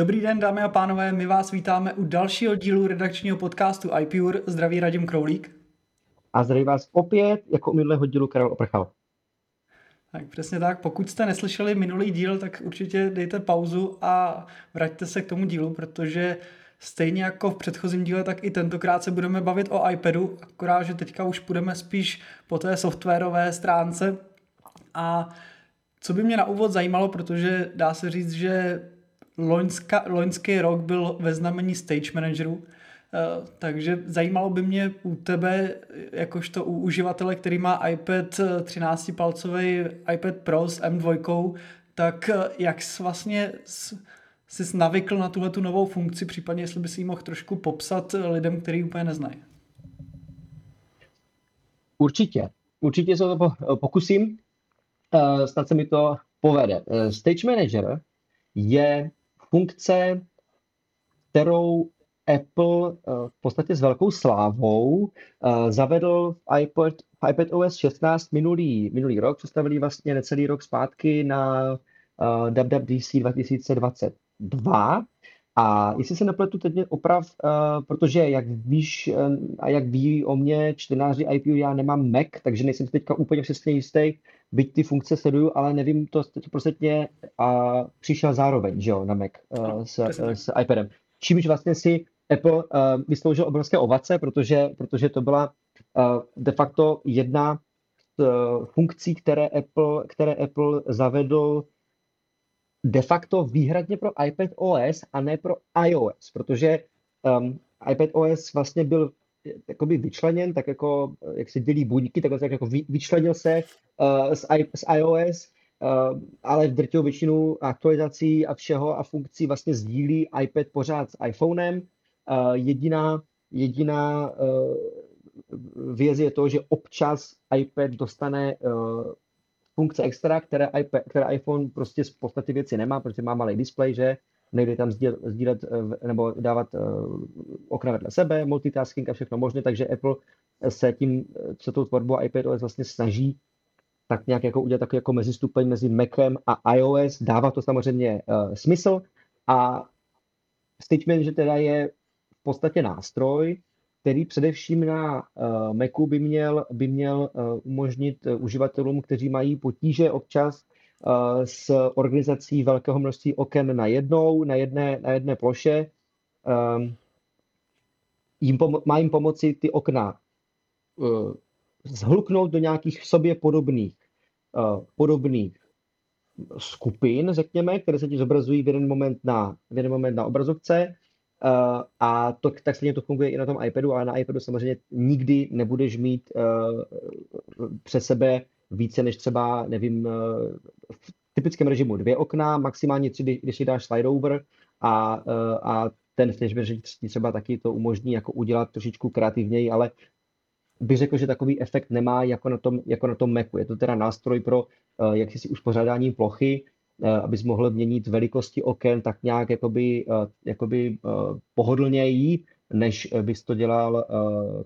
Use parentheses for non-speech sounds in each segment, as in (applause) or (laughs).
Dobrý den, dámy a pánové, my vás vítáme u dalšího dílu redakčního podcastu iPure. Zdraví Radim Kroulík. A zdraví vás opět jako u minulého dílu Karel Oprchal. Tak přesně tak. Pokud jste neslyšeli minulý díl, tak určitě dejte pauzu a vraťte se k tomu dílu, protože stejně jako v předchozím díle, tak i tentokrát se budeme bavit o iPadu, akorát, že teďka už půjdeme spíš po té softwarové stránce. A co by mě na úvod zajímalo, protože dá se říct, že loňska, loňský rok byl ve znamení stage managerů, eh, takže zajímalo by mě u tebe, jakožto u uživatele, který má iPad 13-palcový iPad Pro s M2, tak eh, jak jsi vlastně jsi navykl na tuhle tu novou funkci, případně jestli by si ji mohl trošku popsat lidem, který úplně neznají. Určitě. Určitě se to pokusím. Snad se mi to povede. Stage Manager je funkce, kterou Apple eh, v podstatě s velkou slávou eh, zavedl v iPad, v iPad OS 16 minulý, minulý rok, představili vlastně necelý rok zpátky na WWDC 2022 a jestli se nepletu, teď mě oprav, uh, protože jak víš uh, a jak ví o mě čtenáři IPU, já nemám Mac, takže nejsem si teďka úplně přesně jistý, byť ty funkce sleduju, ale nevím to, to prostě a uh, přišel zároveň, že jo, na Mac uh, s, uh, s iPadem. Čímž vlastně si Apple uh, vysloužil obrovské ovace, protože, protože to byla uh, de facto jedna z uh, funkcí, které Apple, které Apple zavedl de facto výhradně pro iPad OS a ne pro iOS, protože um, iPad OS vlastně byl jakoby vyčleněn, tak jako, jak se dělí buňky, tak, tak jako vyčlenil se uh, z, I, z iOS, uh, ale v drtivou většinu aktualizací a všeho a funkcí vlastně sdílí iPad pořád s iPhonem. Uh, jediná jediná uh, věc je to, že občas iPad dostane uh, funkce extra, které, iPad, které iPhone prostě z podstaty věci nemá, protože má malý displej, že? Nejde tam sdílet, sdílet eh, nebo dávat uh, okna vedle sebe, multitasking a všechno možné, takže Apple se tím, co tou tvorbou iPadOS vlastně snaží tak nějak jako udělat takový jako mezistupeň mezi Macem a iOS, dává to samozřejmě uh, smysl a Stitchman, že teda je v podstatě nástroj, který především na uh, Macu by měl, by měl uh, umožnit uh, uživatelům, kteří mají potíže občas s organizací velkého množství oken na jednou, na jedné, na jedné ploše, um, jim pomo- má jim pomoci ty okna zhluknout do nějakých sobě podobných, podobných skupin, řekněme, které se ti zobrazují v jeden moment na, v jeden moment na obrazovce Uh, a to, tak stejně to funguje i na tom iPadu, ale na iPadu samozřejmě nikdy nebudeš mít uh, přes sebe více než třeba, nevím, uh, v typickém režimu dvě okna, maximálně tři, když si dáš slide over a, uh, a ten flashback třeba taky to umožní jako udělat trošičku kreativněji, ale bych řekl, že takový efekt nemá jako na tom, jako na tom Macu. Je to teda nástroj pro uh, jak si uspořádání plochy, Eh, abys mohl měnit velikosti oken tak nějak jakoby, eh, jakoby eh, pohodlněji, než bys to dělal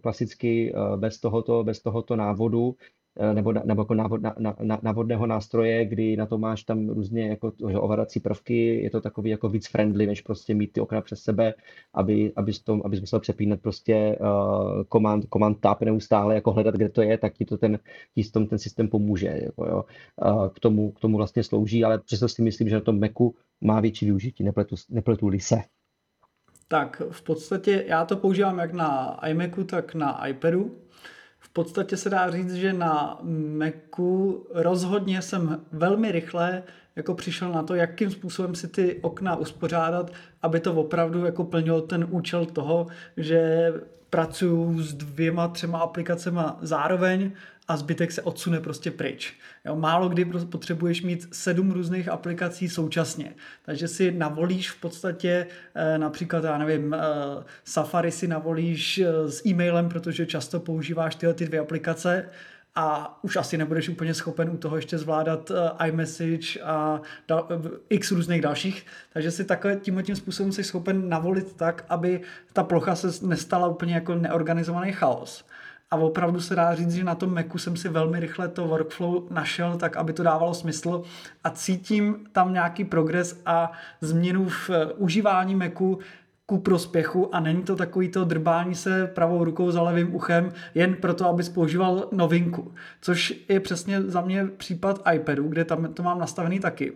klasicky bez tohoto, bez tohoto návodu. Eh, nebo, nebo jako návod, na, na, návodného nástroje, kdy na to máš tam různě jako že ovladací prvky, je to takový jako víc friendly, než prostě mít ty okna přes sebe, aby, abys, to, abys musel přepínat prostě uh, command, command tab neustále, jako hledat, kde to je, tak ti to ten, ti tom ten systém pomůže, jako jo. Uh, k, tomu, k tomu vlastně slouží, ale přesto si myslím, že na tom Macu má větší využití, nepletu, nepletu se. Tak v podstatě já to používám jak na iMacu, tak na iPadu v podstatě se dá říct, že na Macu rozhodně jsem velmi rychle jako přišel na to, jakým způsobem si ty okna uspořádat, aby to opravdu jako plnilo ten účel toho, že pracuju s dvěma, třema aplikacemi zároveň a zbytek se odsune prostě pryč. Jo, málo kdy potřebuješ mít sedm různých aplikací současně. Takže si navolíš v podstatě eh, například, já nevím, eh, Safari si navolíš eh, s e-mailem, protože často používáš tyhle ty dvě aplikace a už asi nebudeš úplně schopen u toho ještě zvládat iMessage a x různých dalších, takže si takhle tímhle tím způsobem jsi schopen navolit tak, aby ta plocha se nestala úplně jako neorganizovaný chaos. A opravdu se dá říct, že na tom Macu jsem si velmi rychle to workflow našel, tak aby to dávalo smysl a cítím tam nějaký progres a změnu v eh, užívání Macu ku prospěchu a není to takový to drbání se pravou rukou za levým uchem jen proto, aby používal novinku. Což je přesně za mě případ iPadu, kde tam to mám nastavený taky.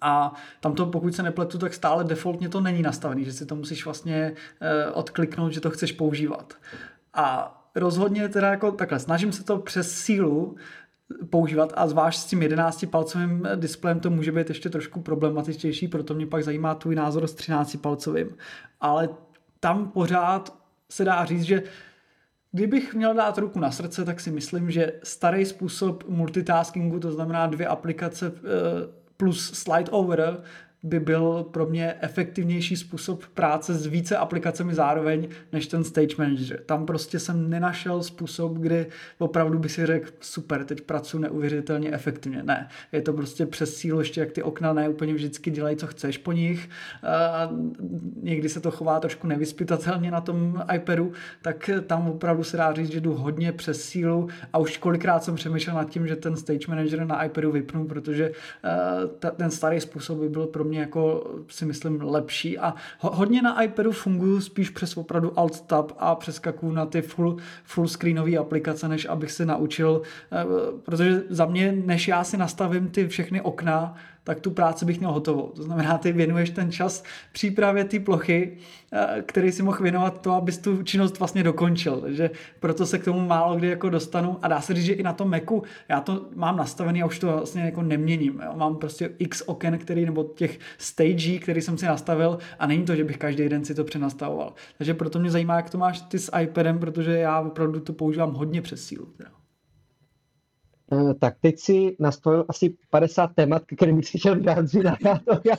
A tam to, pokud se nepletu, tak stále defaultně to není nastavený, že si to musíš vlastně eh, odkliknout, že to chceš používat. A rozhodně teda jako takhle, snažím se to přes sílu používat a zvlášť s tím 11-palcovým displejem to může být ještě trošku problematičtější, proto mě pak zajímá tvůj názor s 13-palcovým. Ale tam pořád se dá říct, že Kdybych měl dát ruku na srdce, tak si myslím, že starý způsob multitaskingu, to znamená dvě aplikace eh, plus slide over, by byl pro mě efektivnější způsob práce s více aplikacemi zároveň než ten Stage Manager. Tam prostě jsem nenašel způsob, kdy opravdu by si řekl, super, teď pracuji neuvěřitelně efektivně. Ne, je to prostě přes sílu, ještě jak ty okna ne úplně vždycky dělají, co chceš po nich. A někdy se to chová trošku nevyspytatelně na tom iPadu, tak tam opravdu se dá říct, že jdu hodně přes sílu a už kolikrát jsem přemýšlel nad tím, že ten Stage Manager na iPadu vypnu, protože ten starý způsob by byl pro mě mě jako si myslím lepší. A hodně na iPadu fungují spíš přes opravdu Alt Tab a přeskakuju na ty full, full screenové aplikace, než abych se naučil, eh, protože za mě, než já si nastavím ty všechny okna, tak tu práci bych měl hotovou. To znamená, ty věnuješ ten čas přípravě té plochy, eh, který si mohl věnovat to, abys tu činnost vlastně dokončil. Takže proto se k tomu málo kdy jako dostanu a dá se říct, že i na tom Macu já to mám nastavený a už to vlastně jako neměním. Jo. Mám prostě x oken, který, nebo těch stagí, který jsem si nastavil a není to, že bych každý den si to přenastavoval. Takže proto mě zajímá, jak to máš ty s iPadem, protože já opravdu to používám hodně přes sílu. Teda. Eh, tak teď si nastavil asi 50 témat, které bych si chtěl vyjádřit a já to, já,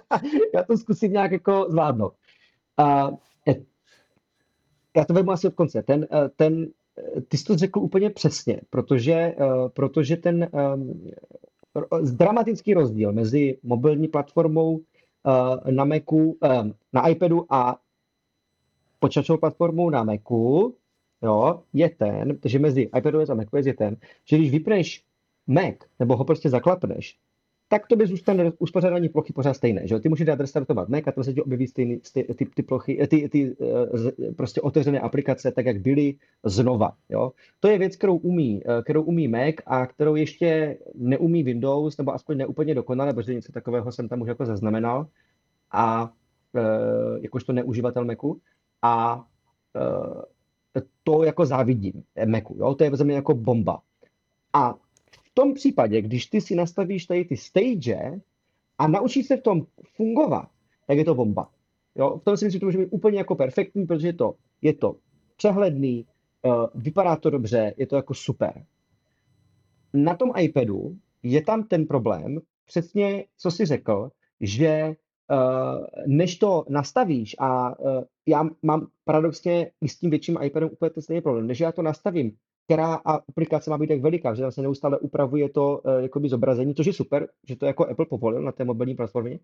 já to zkusím nějak jako zvládnout. A, eh, já to vezmu asi od konce. Ten, eh, ten, ty jsi to řekl úplně přesně, protože, protože ten dramatický rozdíl mezi mobilní platformou na Macu, na iPadu a počítačovou platformou na Macu, jo, je ten, že mezi iPadOS a macOS je ten, že když vypneš Mac, nebo ho prostě zaklapneš, tak to by zůstane uspořádání plochy pořád stejné. Že? Ty můžeš dát restartovat Mac a to se ti objeví stejný, ty, ty, ty, plochy, ty, ty uh, prostě otevřené aplikace, tak jak byly znova. Jo? To je věc, kterou umí, uh, kterou umí Mac a kterou ještě neumí Windows, nebo aspoň neúplně dokonale, protože něco takového jsem tam už jako zaznamenal. A jakožto neuživatel Macu. A to jako závidím Macu. Jo? To je ve mě jako bomba. A tom případě, když ty si nastavíš tady ty stage a naučíš se v tom fungovat, tak je to bomba. Jo? V tom si myslím, že to může být úplně jako perfektní, protože je to, je to přehledný, uh, vypadá to dobře, je to jako super. Na tom iPadu je tam ten problém, přesně co jsi řekl, že uh, než to nastavíš a uh, já mám paradoxně i s tím větším iPadem úplně ten stejný problém, než já to nastavím která aplikace má být tak veliká, že tam se neustále upravuje to uh, jakoby zobrazení, což je super, že to jako Apple povolil na té mobilní platformě.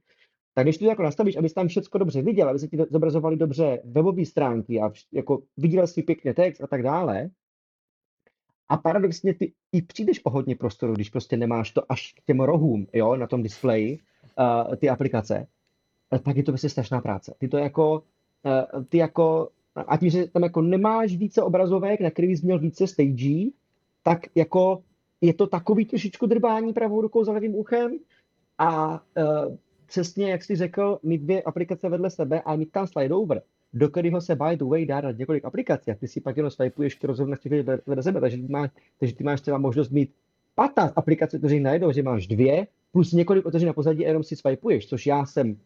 Tak když to jako nastavíš, aby tam všechno dobře viděl, aby se ti zobrazovaly dobře webové stránky a jako viděl si pěkně text a tak dále, a paradoxně ty i přijdeš o hodně prostoru, když prostě nemáš to až k těm rohům, jo, na tom displeji, uh, ty aplikace, tak je to vlastně strašná práce. Ty to jako, uh, ty jako a tím, že tam jako nemáš více obrazovek, na kterých měl více stagí, tak jako je to takový trošičku drbání pravou rukou za levým uchem a uh, přesně, jak jsi řekl, mít dvě aplikace vedle sebe a mít tam slide over, do kterého se by the way dá dát několik aplikací a ty si pak jenom swipeuješ ty rozhodně těch vedle sebe, takže ty máš, takže ty máš třeba možnost mít 15 aplikací otevřených najednou, že máš dvě, plus několik otevřených na pozadí a jenom si swipeuješ, což já jsem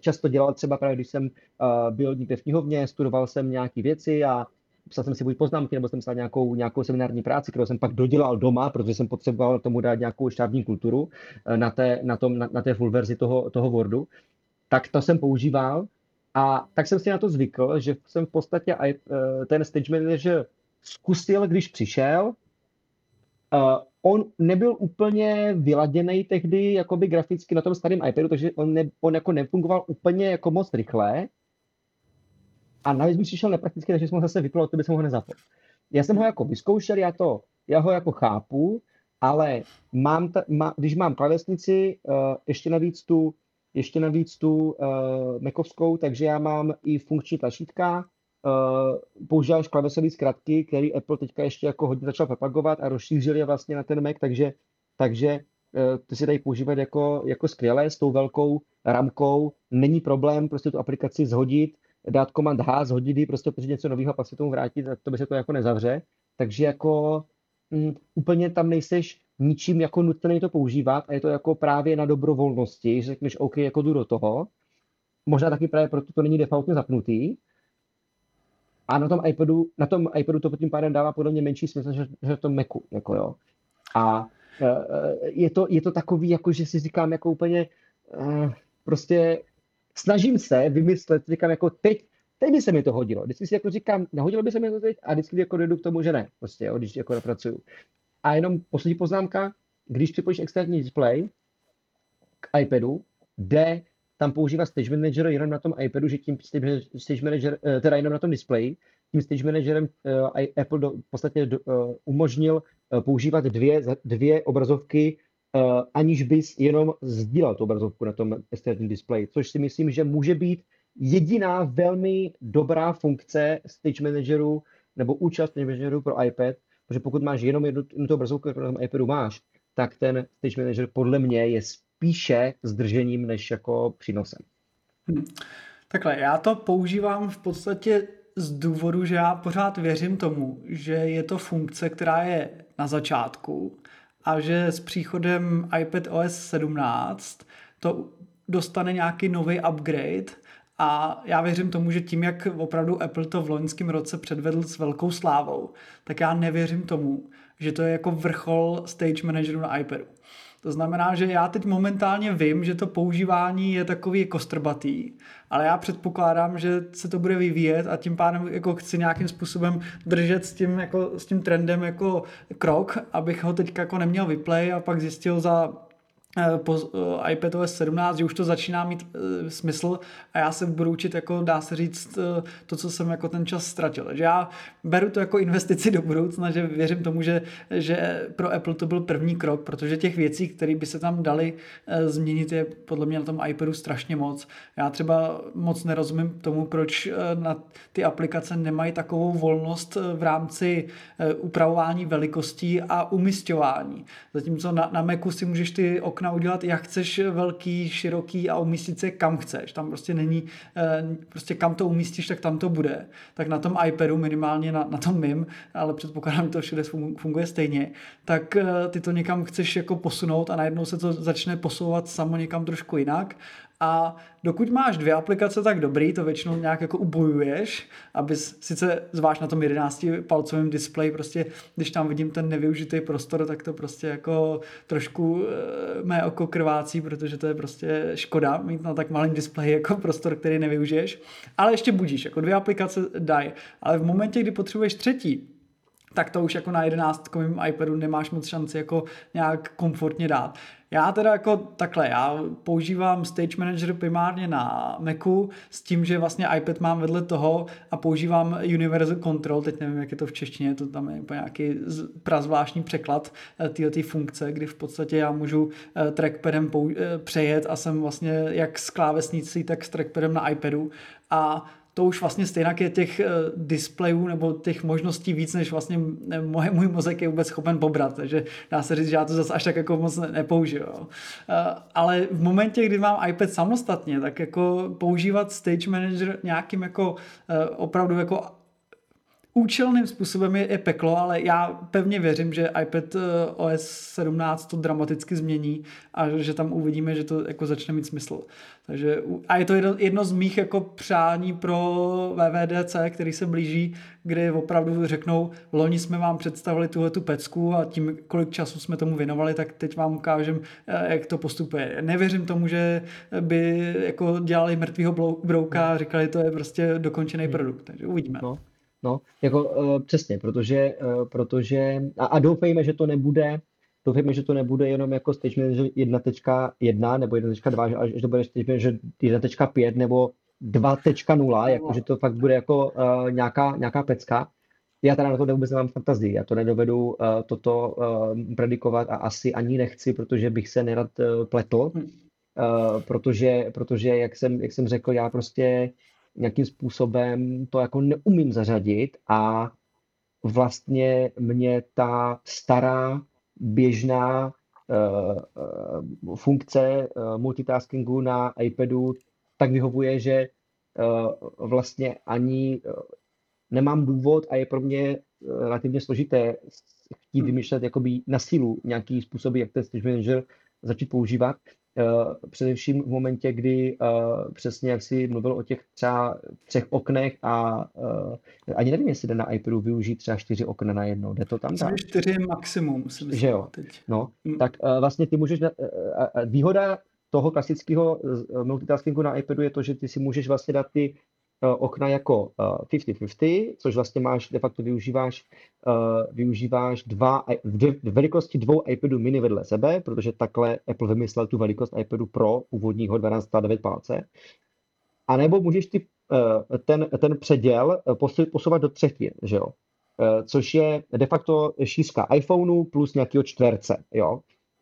často dělal třeba právě, když jsem uh, byl někde v knihovně, studoval jsem nějaké věci a psal jsem si buď poznámky, nebo jsem psal nějakou, nějakou seminární práci, kterou jsem pak dodělal doma, protože jsem potřeboval tomu dát nějakou štábní kulturu uh, na té, na, tom, na, na té full verzi toho, toho Wordu. Tak to jsem používal a tak jsem si na to zvykl, že jsem v podstatě ten stage manager zkusil, když přišel, on nebyl úplně vyladěný tehdy jakoby graficky na tom starém iPadu, takže on, ne, on jako nefungoval úplně jako moc rychle. A navíc mi přišel neprakticky, takže jsem ho zase vypl, to by jsem ho nezapl. já jsem ho jako vyzkoušel, já to, já ho jako chápu, ale mám ta, má, když mám klávesnici, uh, ještě navíc tu, ještě navíc tu uh, Macovskou, takže já mám i funkční tlačítka, uh, používám klávesové zkratky, který Apple teďka ještě jako hodně začal propagovat a rozšířil je vlastně na ten Mac, takže, takže uh, to si dají používat jako, jako skvěle s tou velkou ramkou. Není problém prostě tu aplikaci zhodit, dát command H, zhodit ji, prostě protože něco nového, pak se tomu vrátit, to by se to jako nezavře. Takže jako mm, úplně tam nejseš ničím jako nutný to používat a je to jako právě na dobrovolnosti, že řekneš OK, jako jdu do toho. Možná taky právě proto to není defaultně zapnutý. A na tom iPadu, na tom iPadu to tím pádem dává podobně menší smysl, že, že to Macu, jako jo. A e, e, je to, je to takový, jako že si říkám, jako úplně uh, prostě snažím se vymyslet, říkám jako teď, teď by se mi to hodilo. Vždycky si jako říkám, nehodilo by se mi to teď a vždycky jako dojdu k tomu, že ne, prostě, jo, když jako nepracuju. A jenom poslední poznámka, když připojíš externí display k iPadu, jde tam používat Stage Manager jenom na tom iPadu, že tím Stage Manager, eh, teda jenom na tom displeji, tím Stage Managerem uh, Apple do, v podstatě do, uh, umožnil používat dvě, dvě obrazovky, aniž bys jenom sdílel tu obrazovku na tom externím displeji, což si myslím, že může být jediná velmi dobrá funkce Stage Manageru nebo účast Stage Manageru pro iPad, Protože pokud máš jenom jednu, jednu tu obrazovku, kterou na tom iPadu máš, tak ten Stage Manager podle mě je spíše zdržením než jako přínosem. Hmm. Takhle, já to používám v podstatě z důvodu, že já pořád věřím tomu, že je to funkce, která je na začátku a že s příchodem iPad OS 17 to dostane nějaký nový upgrade a já věřím tomu, že tím, jak opravdu Apple to v loňském roce předvedl s velkou slávou, tak já nevěřím tomu, že to je jako vrchol stage manageru na iPadu. To znamená, že já teď momentálně vím, že to používání je takový kostrbatý, ale já předpokládám, že se to bude vyvíjet a tím pádem jako chci nějakým způsobem držet s tím, jako, s tím trendem jako krok, abych ho teď jako neměl vyplay a pak zjistil za po eh, iPadOS 17, že už to začíná mít uh, smysl a já se budu učit, jako dá se říct, uh, to, co jsem jako ten čas ztratil. Že já beru to jako investici do budoucna, že věřím tomu, že, že pro Apple to byl první krok, protože těch věcí, které by se tam daly uh, změnit, je podle mě na tom iPadu strašně moc. Já třeba moc nerozumím tomu, proč na ty aplikace nemají takovou volnost v rámci upravování velikostí a umistování. Zatímco na, na Macu si můžeš ty okna okna udělat, jak chceš velký, široký a umístit se kam chceš. Tam prostě není, eh, prostě kam to umístíš, tak tam to bude. Tak na tom iPadu, minimálně na, na tom mým, ale předpokládám, že to všude funguje stejně, tak eh, ty to někam chceš jako posunout a najednou se to začne posouvat samo někam trošku jinak a dokud máš dvě aplikace, tak dobrý, to většinou nějak jako ubojuješ, aby sice zvlášť na tom 11 palcovém displeji, prostě když tam vidím ten nevyužitý prostor, tak to prostě jako trošku e, mé oko krvácí, protože to je prostě škoda mít na tak malém displeji jako prostor, který nevyužiješ. Ale ještě budíš, jako dvě aplikace dají. Ale v momentě, kdy potřebuješ třetí, tak to už jako na 11 iPadu nemáš moc šanci jako nějak komfortně dát. Já teda jako takhle, já používám Stage Manager primárně na Macu s tím, že vlastně iPad mám vedle toho a používám Universal Control, teď nevím, jak je to v češtině, to tam je nějaký prazvláštní překlad eh, této funkce, kdy v podstatě já můžu eh, trackpadem eh, přejet a jsem vlastně jak s klávesnicí, tak s trackpadem na iPadu. A to už vlastně stejně je těch uh, displejů nebo těch možností víc, než vlastně můj, můj mozek je vůbec schopen pobrat, takže dá se říct, že já to zase až tak jako moc nepoužiju. Uh, ale v momentě, kdy mám iPad samostatně, tak jako používat Stage Manager nějakým jako uh, opravdu jako účelným způsobem je, je peklo, ale já pevně věřím, že iPad OS 17 to dramaticky změní a že tam uvidíme, že to jako začne mít smysl. Takže, a je to jedno, jedno z mých jako přání pro VVDC, který se blíží, kdy opravdu řeknou, loni jsme vám představili tuhle tu pecku a tím, kolik času jsme tomu věnovali, tak teď vám ukážem, eh, jak to postupuje. Nevěřím tomu, že by jako dělali mrtvýho brouka a říkali, to je prostě dokončený hmm. produkt. Takže uvidíme. No. No, jako uh, přesně, protože, uh, protože a, a doufejme, že to nebude, doufejme, že to nebude jenom jako Stage Manager 1.1 nebo 1.2, až, až to bude Stage Manager 1.5 nebo 2.0, jako že to fakt bude jako uh, nějaká, nějaká pecka. já teda na to vůbec nemám fantazii, já to nedovedu uh, toto uh, predikovat a asi ani nechci, protože bych se nerad uh, pletl, uh, protože, protože jak, jsem, jak jsem řekl, já prostě nějakým způsobem to jako neumím zařadit a vlastně mě ta stará běžná uh, funkce uh, multitaskingu na iPadu tak vyhovuje, že uh, vlastně ani uh, nemám důvod a je pro mě relativně složité chtít hmm. vymýšlet jakoby na sílu nějaký způsoby, jak ten stage manager začít používat. Uh, především v momentě, kdy uh, přesně jak si mluvil o těch třeba třech oknech a uh, ani nevím, jestli jde na iPadu využít třeba čtyři okna na jedno. Jde to tam? Třeba čtyři maximum, myslím. Že jo, teď. no. Hmm. Tak vlastně ty můžeš, výhoda toho klasického multitaskingu na iPadu je to, že ty si můžeš vlastně dát ty okna jako 50-50, což vlastně máš, de facto využíváš, využíváš dva, v velikosti dvou iPadů mini vedle sebe, protože takhle Apple vymyslel tu velikost iPadu Pro původního 12,9 palce. A nebo můžeš ty, ten, ten předěl posouvat do třetin, že jo? což je de facto šířka iPhoneu plus nějakého čtverce, jo?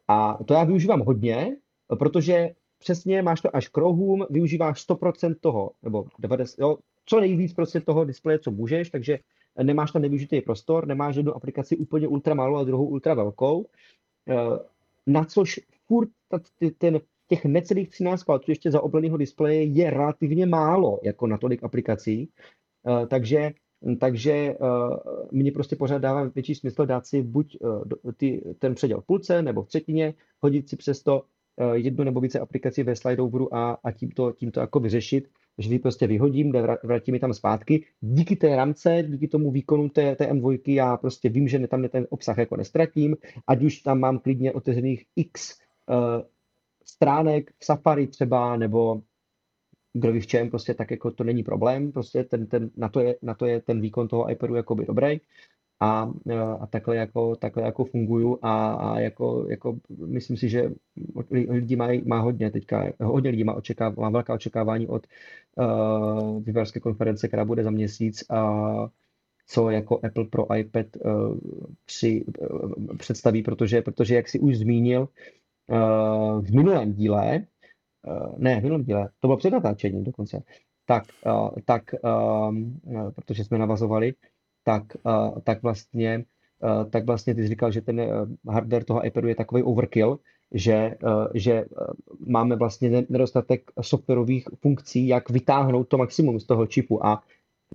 A to já využívám hodně, protože přesně máš to až k rohům, využíváš 100% toho, nebo 90, jo, co nejvíc prostě toho displeje, co můžeš, takže nemáš tam nevyužitý prostor, nemáš jednu aplikaci úplně ultra malou a druhou ultra velkou, eh, na což furt ten, těch necelých 13 palců ještě za obleného displeje je relativně málo, jako na tolik aplikací, eh, takže takže uh, mě prostě pořád dává větší smysl dát si buď uh, ty, ten předěl v půlce nebo v třetině, hodit si přes to Eh, jednu nebo více aplikací ve slideoveru a, a tím, to, tím to jako vyřešit, že vy prostě vyhodím, vrátím mi tam zpátky. Díky té ramce, díky tomu výkonu té, té M2, já prostě vím, že tam ten obsah jako nestratím, ať už tam mám klidně otevřených x uh, stránek v Safari třeba, nebo kdo ví v čem, prostě tak jako to není problém, prostě ten, ten, na, to je, na to je ten výkon toho iPadu jakoby dobrý a, a takhle, jako, takhle jako funguju a, a jako, jako myslím si, že lidi mají, má hodně teďka, hodně lidí má, očekáv, má velká očekávání od uh, vývojářské konference, která bude za měsíc a co jako Apple pro iPad uh, při, uh, představí, protože, protože jak si už zmínil uh, v minulém díle, uh, ne, v minulém díle, to bylo před natáčením dokonce, tak, uh, tak um, protože jsme navazovali, uh, tak vlastně uh, tak vlastně ty jsi říkal, že ten uh, hardware toho iPadu je takový overkill, že, uh, že uh, máme vlastně nedostatek softwarových funkcí, jak vytáhnout to maximum z toho čipu a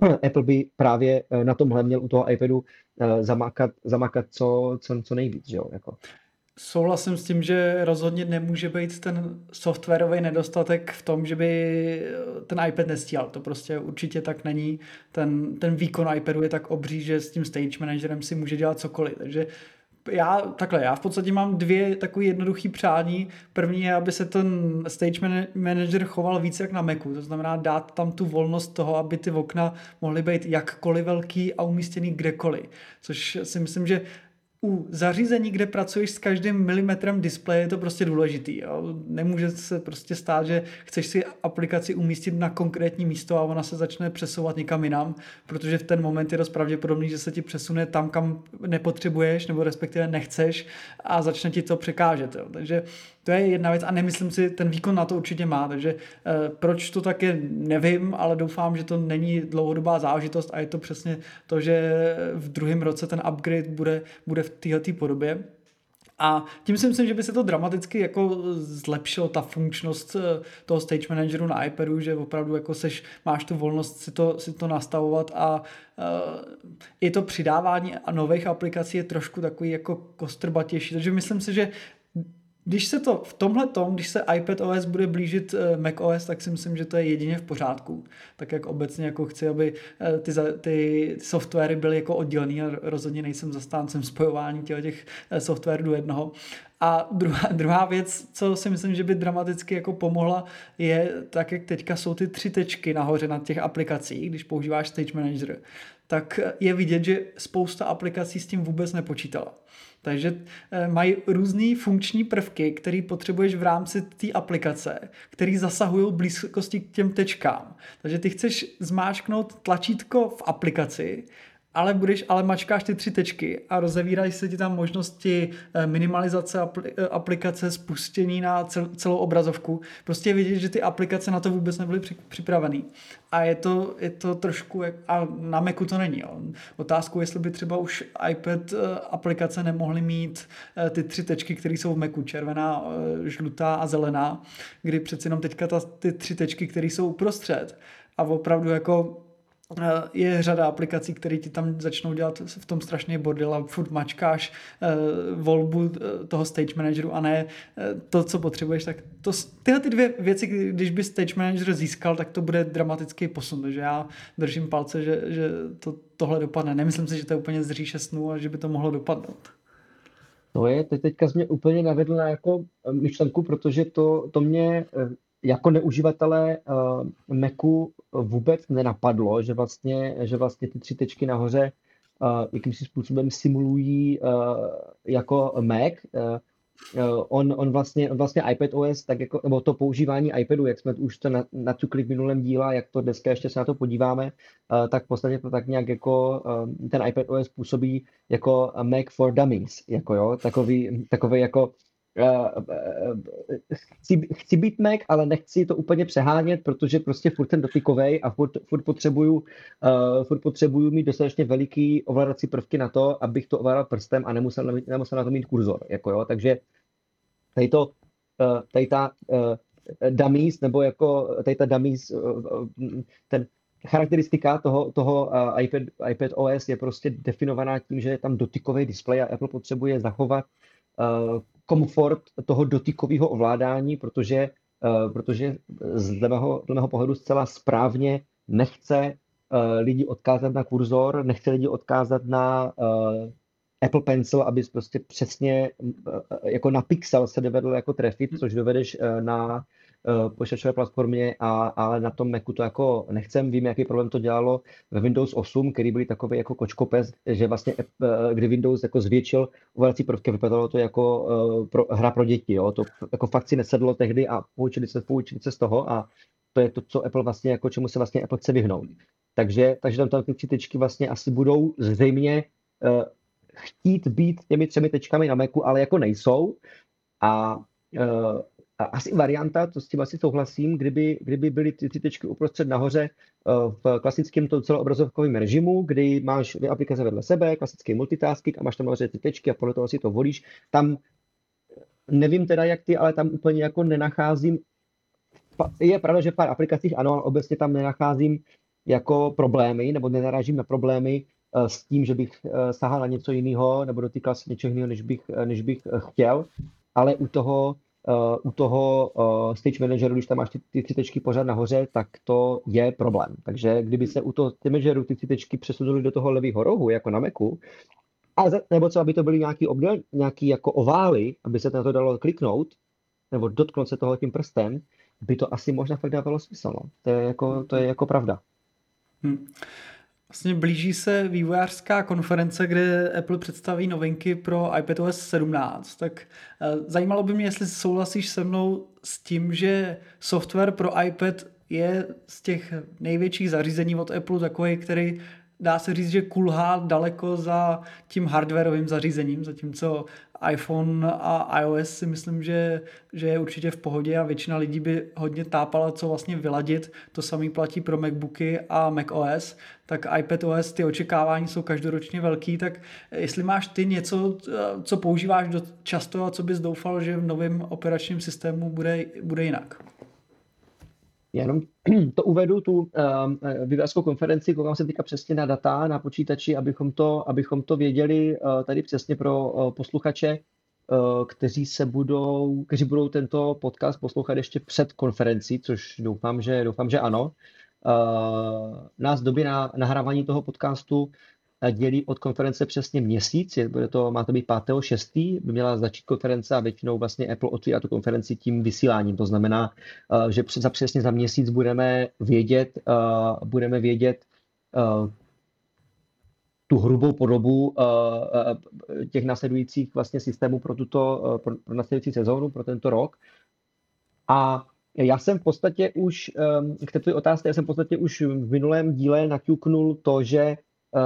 (clears throat) Apple by právě na tomhle měl u toho iPadu zamakat, zamakat co, co, co nejvíc. Že jo? Jako. Souhlasím s tím, že rozhodně nemůže být ten softwarový nedostatek v tom, že by ten iPad nestíhal. To prostě určitě tak není. Ten, ten výkon iPadu je tak obří, že s tím stage managerem si může dělat cokoliv. Takže já takhle, já v podstatě mám dvě takové jednoduché přání. První je, aby se ten stage manager choval více jak na Macu, to znamená dát tam tu volnost toho, aby ty okna mohly být jakkoliv velký a umístěný kdekoliv. Což si myslím, že u zařízení, kde pracuješ s každým milimetrem displeje, je to prostě důležitý. Jo? Nemůže se prostě stát, že chceš si aplikaci umístit na konkrétní místo a ona se začne přesouvat někam jinam, protože v ten moment je dost pravděpodobný, že se ti přesune tam, kam nepotřebuješ nebo respektive nechceš a začne ti to překážet. Jo? Takže to je jedna věc a nemyslím si, ten výkon na to určitě má, takže eh, proč to tak je, nevím, ale doufám, že to není dlouhodobá záležitost a je to přesně to, že v druhém roce ten upgrade bude, bude v této podobě. A tím si myslím, že by se to dramaticky jako zlepšilo ta funkčnost eh, toho stage manageru na iPadu, že opravdu jako seš, máš tu volnost si to, si to nastavovat a uh, i to přidávání nových aplikací je trošku takový jako kostrbatější. Takže myslím si, že když se to v tomhle tom, když se iPad OS bude blížit eh, Mac OS, tak si myslím, že to je jedině v pořádku. Tak jak obecně jako chci, aby eh, ty, ty softwary byly jako oddělený a rozhodně nejsem zastáncem spojování těch, eh, softwarů do jednoho. A druhá, druhá věc, co si myslím, že by dramaticky jako pomohla, je tak, jak teďka jsou ty tři tečky nahoře na těch aplikacích, když používáš Stage Manager, tak je vidět, že spousta aplikací s tím vůbec nepočítala. Takže eh, mají různé funkční prvky, které potřebuješ v rámci té aplikace, které zasahují blízkosti k těm tečkám. Takže ty chceš zmáčknout tlačítko v aplikaci ale budeš, ale mačkáš ty tři tečky a rozevírají se ti tam možnosti eh, minimalizace eh, aplikace, spuštění na celou obrazovku. Prostě je vidět, že ty aplikace na to vůbec nebyly připravené. A je to, je to trošku, a na Macu to není. Jo. Otázku, jestli by třeba už iPad eh, aplikace nemohly mít ty tři tečky, které jsou v Macu, červená, žlutá a zelená, kdy přeci jenom teďka ta, ty tři tečky, které jsou uprostřed a opravdu jako je řada aplikací, které ti tam začnou dělat v tom strašně bordel a furt mačkáš eh, volbu eh, toho stage manageru a ne to, co potřebuješ, tak to, tyhle ty dvě věci, když by stage manager získal, tak to bude dramatický posun, takže já držím palce, že, že to, tohle dopadne. Nemyslím si, že to je úplně z říše snů a že by to mohlo dopadnout. To je, teď teďka jsi mě úplně navedl na jako myšlenku, protože to, to mě jako neuživatele uh, Macu vůbec nenapadlo, že vlastně, že vlastně ty tři tečky nahoře uh, jakýmsi způsobem simulují uh, jako Mac. Uh, on, on, vlastně, on vlastně iPad OS, tak jako, nebo to používání iPadu, jak jsme už to naťukli v minulém díle, jak to dneska ještě se na to podíváme, uh, tak v podstatě to tak nějak jako uh, ten iPad OS působí jako Mac for Dummies, jako jo, takový, takový jako chci, chci být Mac, ale nechci to úplně přehánět, protože prostě furt jsem dotykovej a furt, furt, potřebuju, uh, furt potřebuju mít dostatečně veliký ovládací prvky na to, abych to ovládal prstem a nemusel, nemusel na to mít kurzor. Jako jo. Takže tady, to, uh, tady ta uh, dummies, nebo jako tady ta dummies, uh, ten charakteristika toho, toho iPad, iPad OS je prostě definovaná tím, že je tam dotykový displej a Apple potřebuje zachovat uh, komfort toho dotykového ovládání, protože, uh, protože z mého, z mého pohledu zcela správně nechce uh, lidi odkázat na kurzor, nechce lidi odkázat na uh, Apple Pencil, aby prostě přesně jako na pixel se dovedl jako trefit, což dovedeš na počítačové platformě, a, ale na tom Macu to jako nechcem. Vím, jaký problém to dělalo ve Windows 8, který byli takový jako kočkopes, že vlastně, uh, kdy Windows jako zvětšil ovládací prvky, vypadalo to jako uh, pro, hra pro děti. Jo? To jako fakt si nesedlo tehdy a poučili se, poučili se z toho a to je to, co Apple vlastně, jako čemu se vlastně Apple chce vyhnout. Takže, takže tam, tam ty tři tečky vlastně asi budou zřejmě uh, chtít být těmi třemi tečkami na Macu, ale jako nejsou. A uh, asi varianta, to s tím asi souhlasím, kdyby, kdyby byly ty, ty tečky uprostřed nahoře eh, v klasickém to celoobrazovkovém režimu, kdy máš dvě aplikace vedle sebe, klasický multitasking a máš tam nahoře ty tečky a podle toho si to volíš. Tam nevím teda jak ty, ale tam úplně jako nenacházím. Je pravda, že v pár aplikacích ano, ale obecně tam nenacházím jako problémy, nebo nenarážím na problémy eh, s tím, že bych eh, sahal na něco jiného, nebo dotýkal se něčeho jiného, než bych, než bych chtěl. Ale u toho u toho uh, stage manageru, když tam máš ty, ty tři tečky pořád nahoře, tak to je problém. Takže kdyby se u toho stage manageru ty tři tečky přesunuly do toho levého rohu, jako na Macu, a nebo co, aby to byly nějaký obděl, nějaký jako ovály, aby se na to dalo kliknout, nebo dotknout se toho tím prstem, by to asi možná fakt dávalo smysl. No. To, je jako, to je jako pravda. Hmm. Vlastně blíží se vývojářská konference, kde Apple představí novinky pro iPadOS 17. Tak eh, zajímalo by mě, jestli souhlasíš se mnou s tím, že software pro iPad je z těch největších zařízení od Apple takový, který dá se říct, že kulhá daleko za tím hardwareovým zařízením, zatímco iPhone a iOS si myslím, že, že je určitě v pohodě a většina lidí by hodně tápala, co vlastně vyladit. To samé platí pro MacBooky a macOS, tak iPadOS, ty očekávání jsou každoročně velký, tak jestli máš ty něco, co používáš často a co bys doufal, že v novém operačním systému bude, bude jinak? Já jenom (clears throat) to uvedu, tu uh, vývojářskou konferenci, koukám se teďka přesně na data na počítači, abychom to, abychom to věděli uh, tady přesně pro uh, posluchače, uh, kteří se budou, kteří budou tento podcast poslouchat ještě před konferencí, což doufám, že, doufám, že ano. Uh, nás doby na nahrávání toho podcastu dělí od konference přesně měsíc, je, bude to, má to být 5.6. by měla začít konference a většinou vlastně Apple otvírá tu konferenci tím vysíláním. To znamená, uh, že za přesně za měsíc budeme vědět, uh, budeme vědět uh, tu hrubou podobu těch následujících vlastně systémů pro tuto, pro, pro následující sezónu, pro tento rok. A já jsem v podstatě už, k této otázce, já jsem v podstatě už v minulém díle naťuknul to, že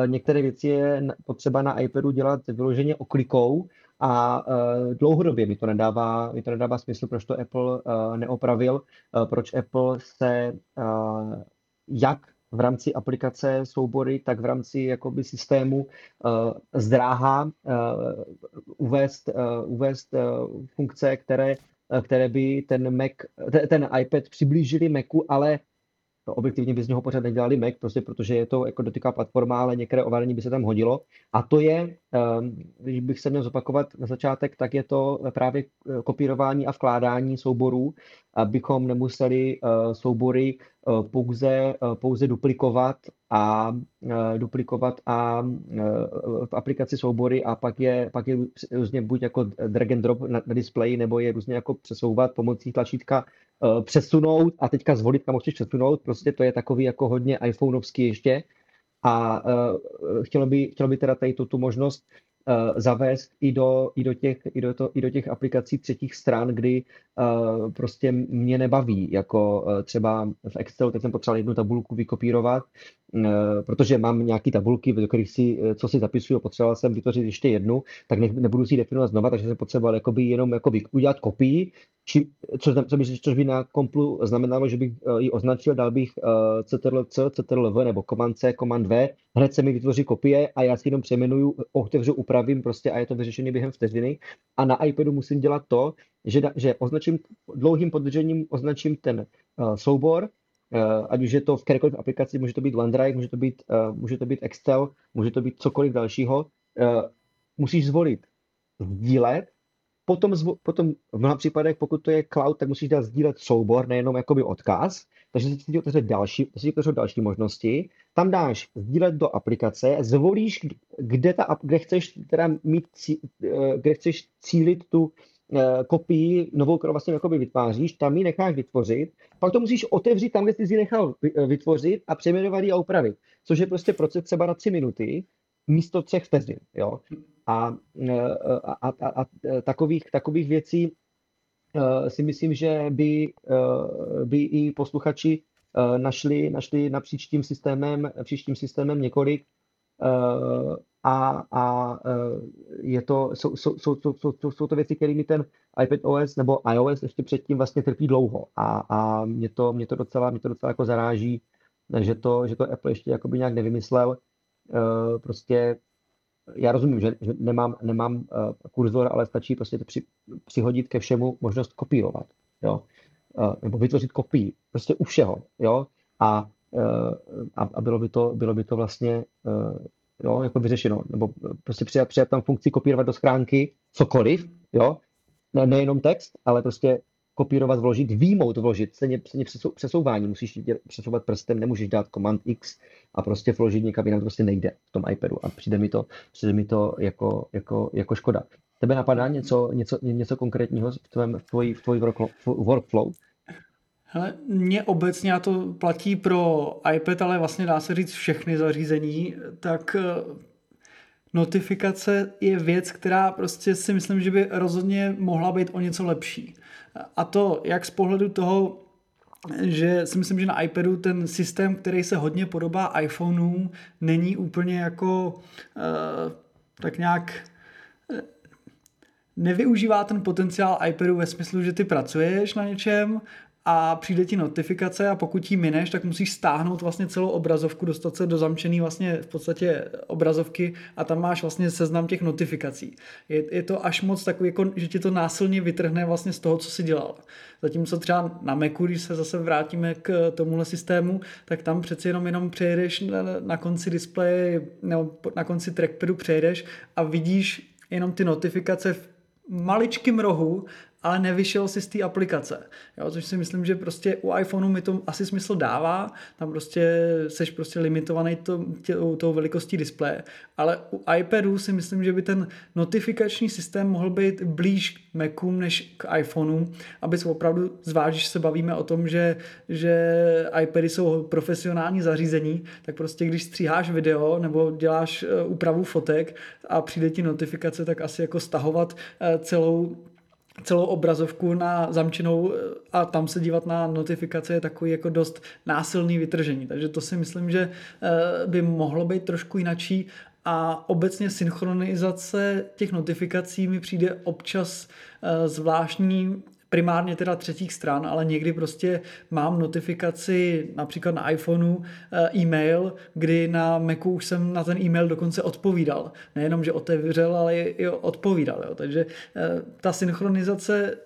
některé věci je potřeba na iPadu dělat vyloženě oklikou a dlouhodobě mi to nedává, mi to nedává smysl, proč to Apple neopravil, proč Apple se jak v rámci aplikace soubory, tak v rámci jakoby systému uh, zdráhá uh, uvést, uh, uvést uh, funkce, které, uh, které by ten Mac, ten iPad přiblížili Macu, ale to objektivně by z něho pořád nedělali Mac, prostě protože je to jako dotyká platforma, ale některé ovládání by se tam hodilo. A to je, ehm, když bych se měl zopakovat na začátek, tak je to právě eh, kopírování a vkládání souborů, abychom nemuseli eh, soubory pouze, pouze duplikovat a duplikovat a v aplikaci soubory a pak je, pak je různě buď jako drag and drop na, na displeji, nebo je různě jako přesouvat pomocí tlačítka přesunout a teďka zvolit, kam chceš přesunout. Prostě to je takový jako hodně iPhoneovský ještě. A chtělo, by, chtělo by teda tady tu, tu možnost zavést i do, i, do těch, i, do to, i do těch aplikací třetích stran, kdy uh, prostě mě nebaví, jako uh, třeba v Excelu, teď jsem potřeboval jednu tabulku vykopírovat, uh, protože mám nějaké tabulky, do kterých si, co si zapisuju, potřeboval jsem vytvořit ještě jednu, tak ne, nebudu si ji definovat znova, takže jsem potřeboval jakoby jenom jako udělat kopii, či, co, co by, což by na komplu znamenalo, že bych ji označil, dal bych Ctrl-C, Ctrl-V nebo Command C, Command V, hned se mi vytvoří kopie a já si jenom přejmenuju, otevřu, upravím prostě a je to vyřešené během vteřiny. A na iPadu musím dělat to, že, že označím dlouhým podržením označím ten uh, soubor, uh, ať už je to v kterékoliv aplikaci, může to být OneDrive, může to být, uh, může to být Excel, může to být cokoliv dalšího, uh, musíš zvolit sdílet, potom, zvo, potom v mnoha případech, pokud to je cloud, tak musíš dát sdílet soubor, nejenom jakoby odkaz, takže si otevře další, si otevře další možnosti, tam dáš sdílet do aplikace, zvolíš, kde, ta, kde chceš teda mít, kde chceš cílit tu Eh, kopii novou, kterou vlastně jakoby vytváříš, tam ji necháš vytvořit, pak to musíš otevřít tam, kde jsi ji nechal eh, vytvořit a přejmenovat ji a upravit, což je prostě proces třeba na tři minuty místo třech vteřin. Jo? A, eh, a, a, a, takových, takových věcí si myslím, že by, by i posluchači našli, našli napříč tím systémem, příštím systémem několik a, a e, je to, jsou, jsou, jsou, jsou, jsou, jsou to věci, kterými ten iPad OS nebo iOS ještě předtím vlastně trpí dlouho a, a mě, to, mě, to docela, mě to docela jako zaráží, že to, že to Apple ještě jakoby nějak nevymyslel. E, prostě já rozumím, že, že nemám, nemám uh, kurzor, ale stačí prostě při, přihodit ke všemu možnost kopírovat, jo, uh, nebo vytvořit kopii, prostě u všeho, jo, a, uh, a, a bylo, by to, bylo by to vlastně uh, jo, jako vyřešeno, nebo prostě přidat, přidat tam funkci kopírovat do schránky cokoliv, jo, ne, nejenom text, ale prostě kopírovat, vložit, výmout, vložit, stejně, stejně přesouvání, musíš přesouvat prstem, nemůžeš dát Command X a prostě vložit někam jinak, to prostě nejde v tom iPadu a přijde mi to, přijde mi to jako, jako, jako škoda. Tebe napadá něco, něco, něco konkrétního v tvém, v tvojí, v tvojí workflow? Hele, mě obecně, a to platí pro iPad, ale vlastně dá se říct všechny zařízení, tak notifikace je věc, která prostě si myslím, že by rozhodně mohla být o něco lepší. A to jak z pohledu toho, že si myslím, že na iPadu ten systém, který se hodně podobá iPhoneům, není úplně jako uh, tak nějak eh, nevyužívá ten potenciál iPadu ve smyslu, že ty pracuješ na něčem a přijde ti notifikace a pokud ji mineš, tak musíš stáhnout vlastně celou obrazovku, dostat se do zamčený vlastně v podstatě obrazovky a tam máš vlastně seznam těch notifikací. Je, je to až moc takový, jako, že ti to násilně vytrhne vlastně z toho, co si dělal. Zatímco třeba na Macu, když se zase vrátíme k tomuhle systému, tak tam přeci jenom jenom přejedeš na, na konci displeje nebo na konci trackpadu přejedeš a vidíš jenom ty notifikace v maličkým rohu ale nevyšel si z té aplikace. Jo, což si myslím, že prostě u iPhoneu mi to asi smysl dává, tam prostě seš prostě limitovaný to, tě, tou velikostí displeje, ale u iPadu si myslím, že by ten notifikační systém mohl být blíž k Macům než k iPhoneu, aby se opravdu zvážíš, se bavíme o tom, že, že iPady jsou profesionální zařízení, tak prostě když stříháš video nebo děláš eh, úpravu fotek a přijde ti notifikace, tak asi jako stahovat eh, celou celou obrazovku na zamčenou a tam se dívat na notifikace je takový jako dost násilný vytržení. Takže to si myslím, že by mohlo být trošku jinačí a obecně synchronizace těch notifikací mi přijde občas zvláštní primárně teda třetích stran, ale někdy prostě mám notifikaci například na iPhoneu eh, e-mail, kdy na Macu už jsem na ten e-mail dokonce odpovídal. Nejenom, že otevřel, ale i odpovídal. Jo. Takže eh, ta synchronizace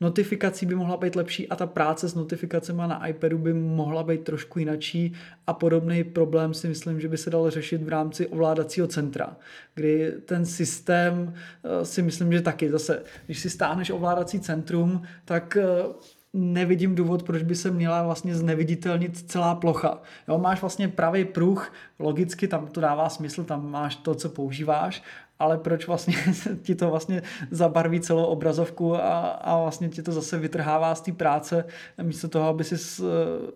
notifikací by mohla být lepší a ta práce s notifikacemi na iPadu by mohla být trošku jinačí a podobný problém si myslím, že by se dal řešit v rámci ovládacího centra, kdy ten systém eh, si myslím, že taky zase, když si stáhneš ovládací centrum, tak eh, nevidím důvod, proč by se měla vlastně zneviditelnit celá plocha. Jo, máš vlastně pravý pruh, logicky tam to dává smysl, tam máš to, co používáš, ale proč vlastně (laughs) ti to vlastně zabarví celou obrazovku a, a vlastně ti to zase vytrhává z té práce, místo toho, aby si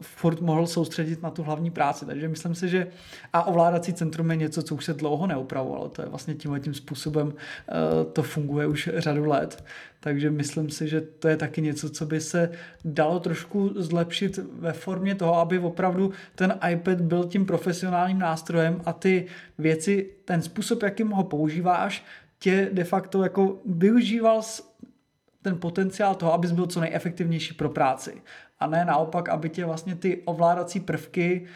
furt mohl soustředit na tu hlavní práci. Takže myslím si, že a ovládací centrum je něco, co už se dlouho neupravovalo. To je vlastně tímhle tím způsobem eh, to funguje už řadu let. Takže myslím si, že to je taky něco, co by se dalo trošku zlepšit ve formě toho, aby opravdu ten iPad byl tím profesionálním nástrojem a ty věci, ten způsob, jakým ho používáš, tě de facto jako využíval ten potenciál toho, abys byl co nejefektivnější pro práci. A ne naopak, aby tě vlastně ty ovládací prvky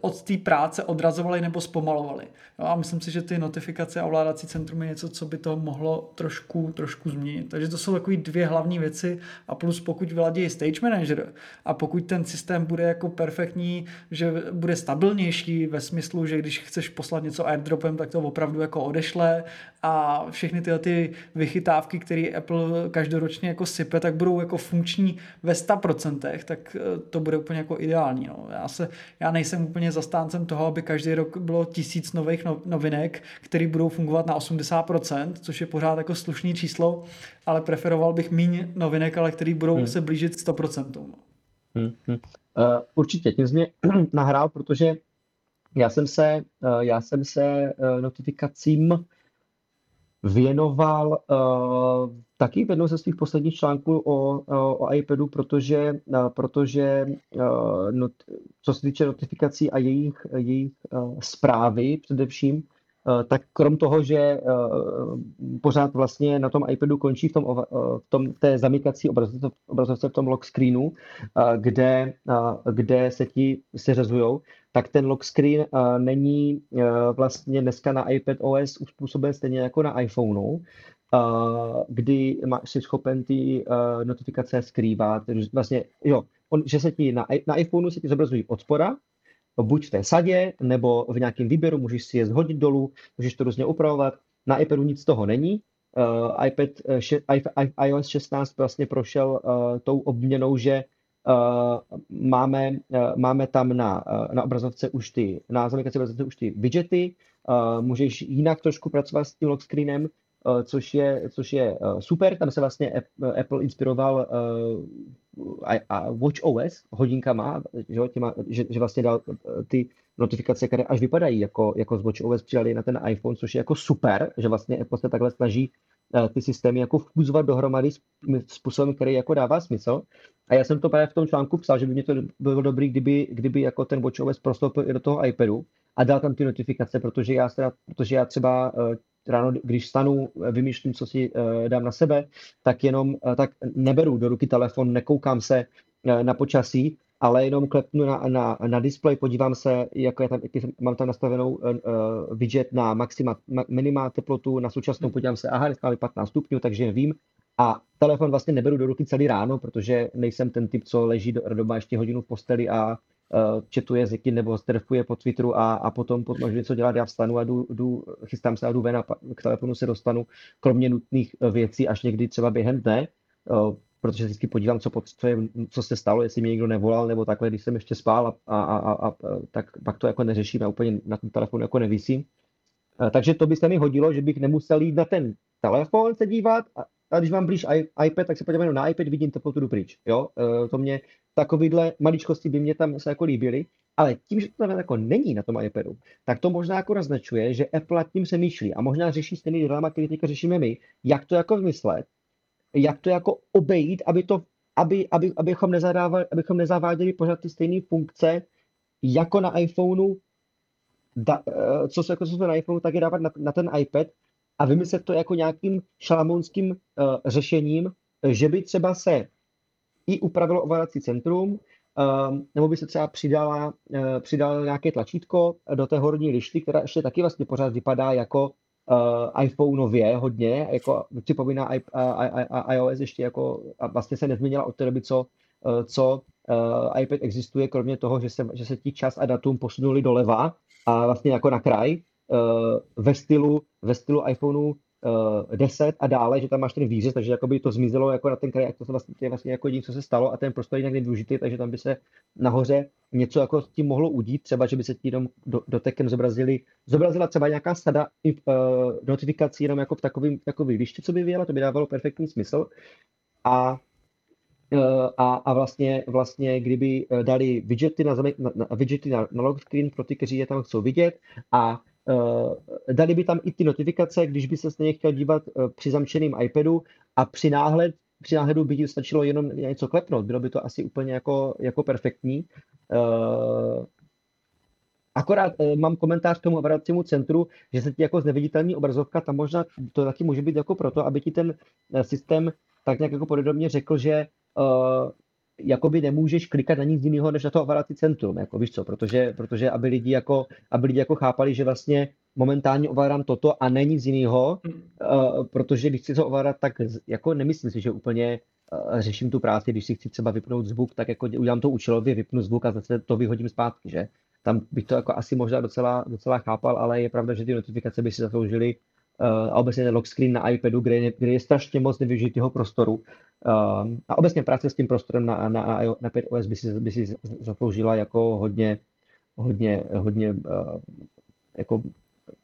od té práce odrazovali nebo zpomalovali. Jo, a myslím si, že ty notifikace a ovládací centrum je něco, co by to mohlo trošku, trošku změnit. Takže to jsou takové dvě hlavní věci a plus pokud vyladí Stage Manager a pokud ten systém bude jako perfektní, že bude stabilnější ve smyslu, že když chceš poslat něco airdropem, tak to opravdu jako odešle a všechny tyhle ty vychytávky, které Apple každoročně jako sype, tak budou jako funkční ve 100%, tak eh, to bude úplně jako ideální. No. Já, se, já nejsem úplně zastáncem toho, aby každý rok bylo tisíc nových no, novinek, které budou fungovat na 80%, což je pořád jako slušný číslo, ale preferoval bych méně novinek, ale které budou hmm. se blížit 100%. No. Hmm, hmm. Uh, určitě, tím jsi mě (clears throat) nahrál, protože já jsem se, uh, já jsem se uh, notifikacím věnoval uh, taky v jednom ze svých posledních článků o, o, o iPadu, protože, uh, protože uh, not, co se týče notifikací a jejich, jejich uh, zprávy především, tak krom toho, že uh, pořád vlastně na tom iPadu končí v tom, uh, v tom té zamykací obrazovce, obrazovce v tom lock screenu, kde, kde se ti seřezujou, tak ten lock screen není vlastně dneska na iPad OS uspůsoben stejně jako na iPhoneu, kdy máš si schopen ty notifikace skrývat. Vlastně, jo, on, že se ti na, na iPhoneu se ti zobrazují od spora, buď v té sadě, nebo v nějakém výběru, můžeš si je zhodit dolů, můžeš to různě upravovat. Na iPadu nic z toho není. Uh, iPad, uh, iOS 16 vlastně prošel uh, tou obměnou, že Uh, máme, uh, máme tam na, uh, na obrazovce už ty, na zamykací obrazovce už ty widgety, můžeš jinak trošku pracovat s tím lock screenem, což je, což je super, tam se vlastně Apple inspiroval a, a Watch OS hodinkama, že, těma, že, že vlastně dal ty notifikace, které až vypadají jako, jako z Watch OS, přidali na ten iPhone, což je jako super, že vlastně Apple se takhle snaží Eh, ty systémy jako fúzovat dohromady způsobem, který jako dává smysl. A já jsem to právě v tom článku psal, že by mě to bylo dobrý, kdyby, kdyby jako ten WatchOS prostoupil i do toho iPadu a dal tam ty notifikace, protože já, teda, protože já třeba uh, ráno, když stanu, vymýšlím, co si dám na sebe, tak jenom tak neberu do ruky telefon, nekoukám se na počasí, ale jenom klepnu na, na, na display, podívám se, jak je tam, mám tam nastavenou uh, widget na maxima, ma, minima teplotu, na současnou podívám se, aha, dneska 15 stupňů, takže vím. A telefon vlastně neberu do ruky celý ráno, protože nejsem ten typ, co leží do, doma ještě hodinu v posteli a uh, četuje jazyky nebo strefuje po Twitteru a, a potom, potom něco dělat, já vstanu a jdu, jdu, chystám se a jdu ven a k telefonu se dostanu, kromě nutných věcí, až někdy třeba během dne. Uh, protože vždycky podívám, co, co, je, co se stalo, jestli mě někdo nevolal nebo takhle, když jsem ještě spál a, a, a, a tak pak to jako neřeším, já úplně na ten telefon jako nevisím. Takže to by se mi hodilo, že bych nemusel jít na ten telefon se dívat a, a když mám blíž iPad, tak se podívám na iPad, vidím teplotu jdu pryč. Jo? E, to mě, takovýhle maličkosti by mě tam se jako líbily, ale tím, že to tam jako není na tom iPadu, tak to možná jako naznačuje, že Apple tím se myšlí a možná řeší stejný dilema, který teďka řešíme my, jak to jako vymyslet, jak to jako obejít, aby to, aby, aby, abychom, nezadávali, abychom nezaváděli pořád ty stejné funkce, jako na iPhoneu, da, eh, co, se, jako co jsme na iPhoneu, tak je dávat na, na ten iPad a vymyslet to jako nějakým šalamounským uh, řešením, že by třeba se i upravilo ovládací centrum, uh, nebo by se třeba přidala, uh, přidala nějaké tlačítko do té horní lišty, která ještě taky vlastně pořád vypadá jako uh, iPhoneově hodně, jako připomíná I, I, I, iOS ještě jako, a vlastně se nezměnila od té doby, co, uh, co uh, iPad existuje, kromě toho, že se, že se ti čas a datum posunuli doleva a vlastně jako na kraj uh, ve stylu, ve stylu iPhoneu uh, 10 a dále, že tam máš ten výřez, takže jakoby to zmizelo jako na ten kraj, to vlastně, je vlastně jako jediné, co se stalo a ten prostor je jinak nevyužitý, takže tam by se nahoře něco jako s tím mohlo udít, třeba, že by se tím jenom do, dotekem zobrazili, zobrazila třeba nějaká sada uh, notifikací jenom jako v takovým, takový liště, co by vyjela, to by dávalo perfektní smysl. A eh, a, a vlastně, vlastně, kdyby dali widgety na, na, na, widgety na, na lock screen pro ty, kteří je tam chcou vidět a dali by tam i ty notifikace, když by se stejně chtěl dívat uh, při zamčeným iPadu a při náhled, při náhledu by ti stačilo jenom něco klepnout. Bylo by to asi úplně jako, jako perfektní. Uh, Akorát mám komentář k tomu obracímu centru, že se ti jako zneviditelní obrazovka, tam možná to taky může být jako proto, aby ti ten systém tak nějak jako podobně řekl, že jakoby nemůžeš klikat na nic jiného, než na to ovládací centrum, jako víš co, protože, protože aby lidi jako, aby lidi jako chápali, že vlastně momentálně ovládám toto a není nic jiného, uh, protože když chci to ovládat, tak jako nemyslím si, že úplně uh, řeším tu práci, když si chci třeba vypnout zvuk, tak jako udělám to účelově, vypnu zvuk a zase to vyhodím zpátky, že? Tam bych to jako asi možná docela, docela chápal, ale je pravda, že ty notifikace by si zasloužily a obecně lock screen na iPadu, kde je, kde je strašně moc nevyužitého prostoru, Uh, a obecně práce s tím prostorem na, na, na, 5OS by si, by si zasloužila jako hodně, hodně, hodně uh, jako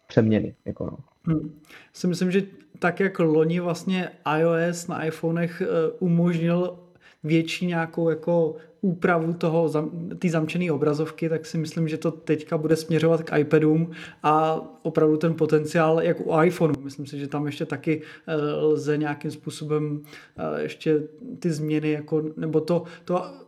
přeměny. Jako no. Hmm. Si myslím, že tak jak loni vlastně iOS na iPhonech umožnil větší nějakou jako úpravu toho, ty zamčené obrazovky, tak si myslím, že to teďka bude směřovat k iPadům a opravdu ten potenciál, jak u iPhoneu, myslím si, že tam ještě taky eh, lze nějakým způsobem eh, ještě ty změny, jako, nebo to, to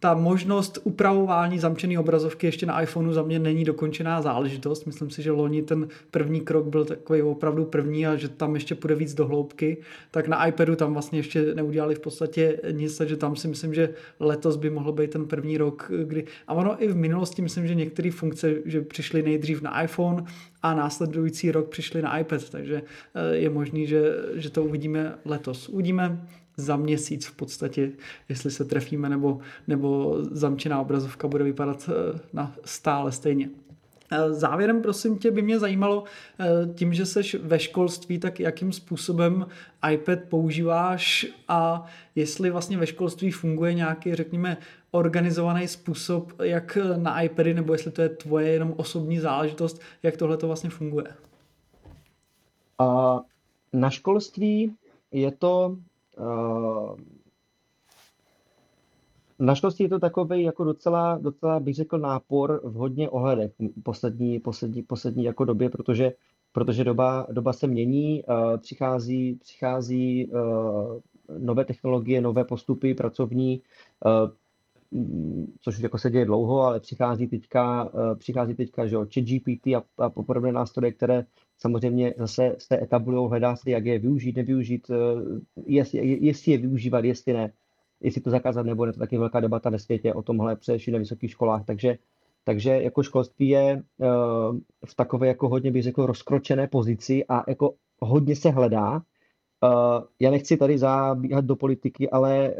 ta možnost upravování zamčené obrazovky ještě na iPhoneu za mě není dokončená záležitost. Myslím si, že loni ten první krok byl takový opravdu první a že tam ještě půjde víc do hloubky. Tak na iPadu tam vlastně ještě neudělali v podstatě nic, takže tam si myslím, že letos by mohl být ten první rok, kdy... A ono i v minulosti myslím, že některé funkce, že přišly nejdřív na iPhone a následující rok přišly na iPad, takže eh, je možný, že, že to uvidíme letos. Uvidíme, za měsíc v podstatě, jestli se trefíme, nebo, nebo zamčená obrazovka bude vypadat eh, na stále stejně. Eh, závěrem, prosím tě, by mě zajímalo, eh, tím, že jsi ve školství, tak jakým způsobem iPad používáš a jestli vlastně ve školství funguje nějaký, řekněme, organizovaný způsob, jak na iPady, nebo jestli to je tvoje jenom osobní záležitost, jak tohle to vlastně funguje? A na školství je to Naštěstí je to takový jako docela, docela bych řekl nápor v hodně ohledech poslední, poslední, poslední jako době, protože, protože doba, doba se mění, přichází, přichází nové technologie, nové postupy pracovní, což jako se děje dlouho, ale přichází teďka, přichází teďka že chat GPT a, a podobné nástroje, které samozřejmě zase se etablují, hledá se, jak je využít, nevyužít, jestli, jestli je využívat, jestli ne, jestli to zakázat nebo ne, to taky velká debata ve světě o tomhle především na vysokých školách, takže takže jako školství je uh, v takové jako hodně bych řekl rozkročené pozici a jako hodně se hledá. Uh, já nechci tady zabíhat do politiky, ale,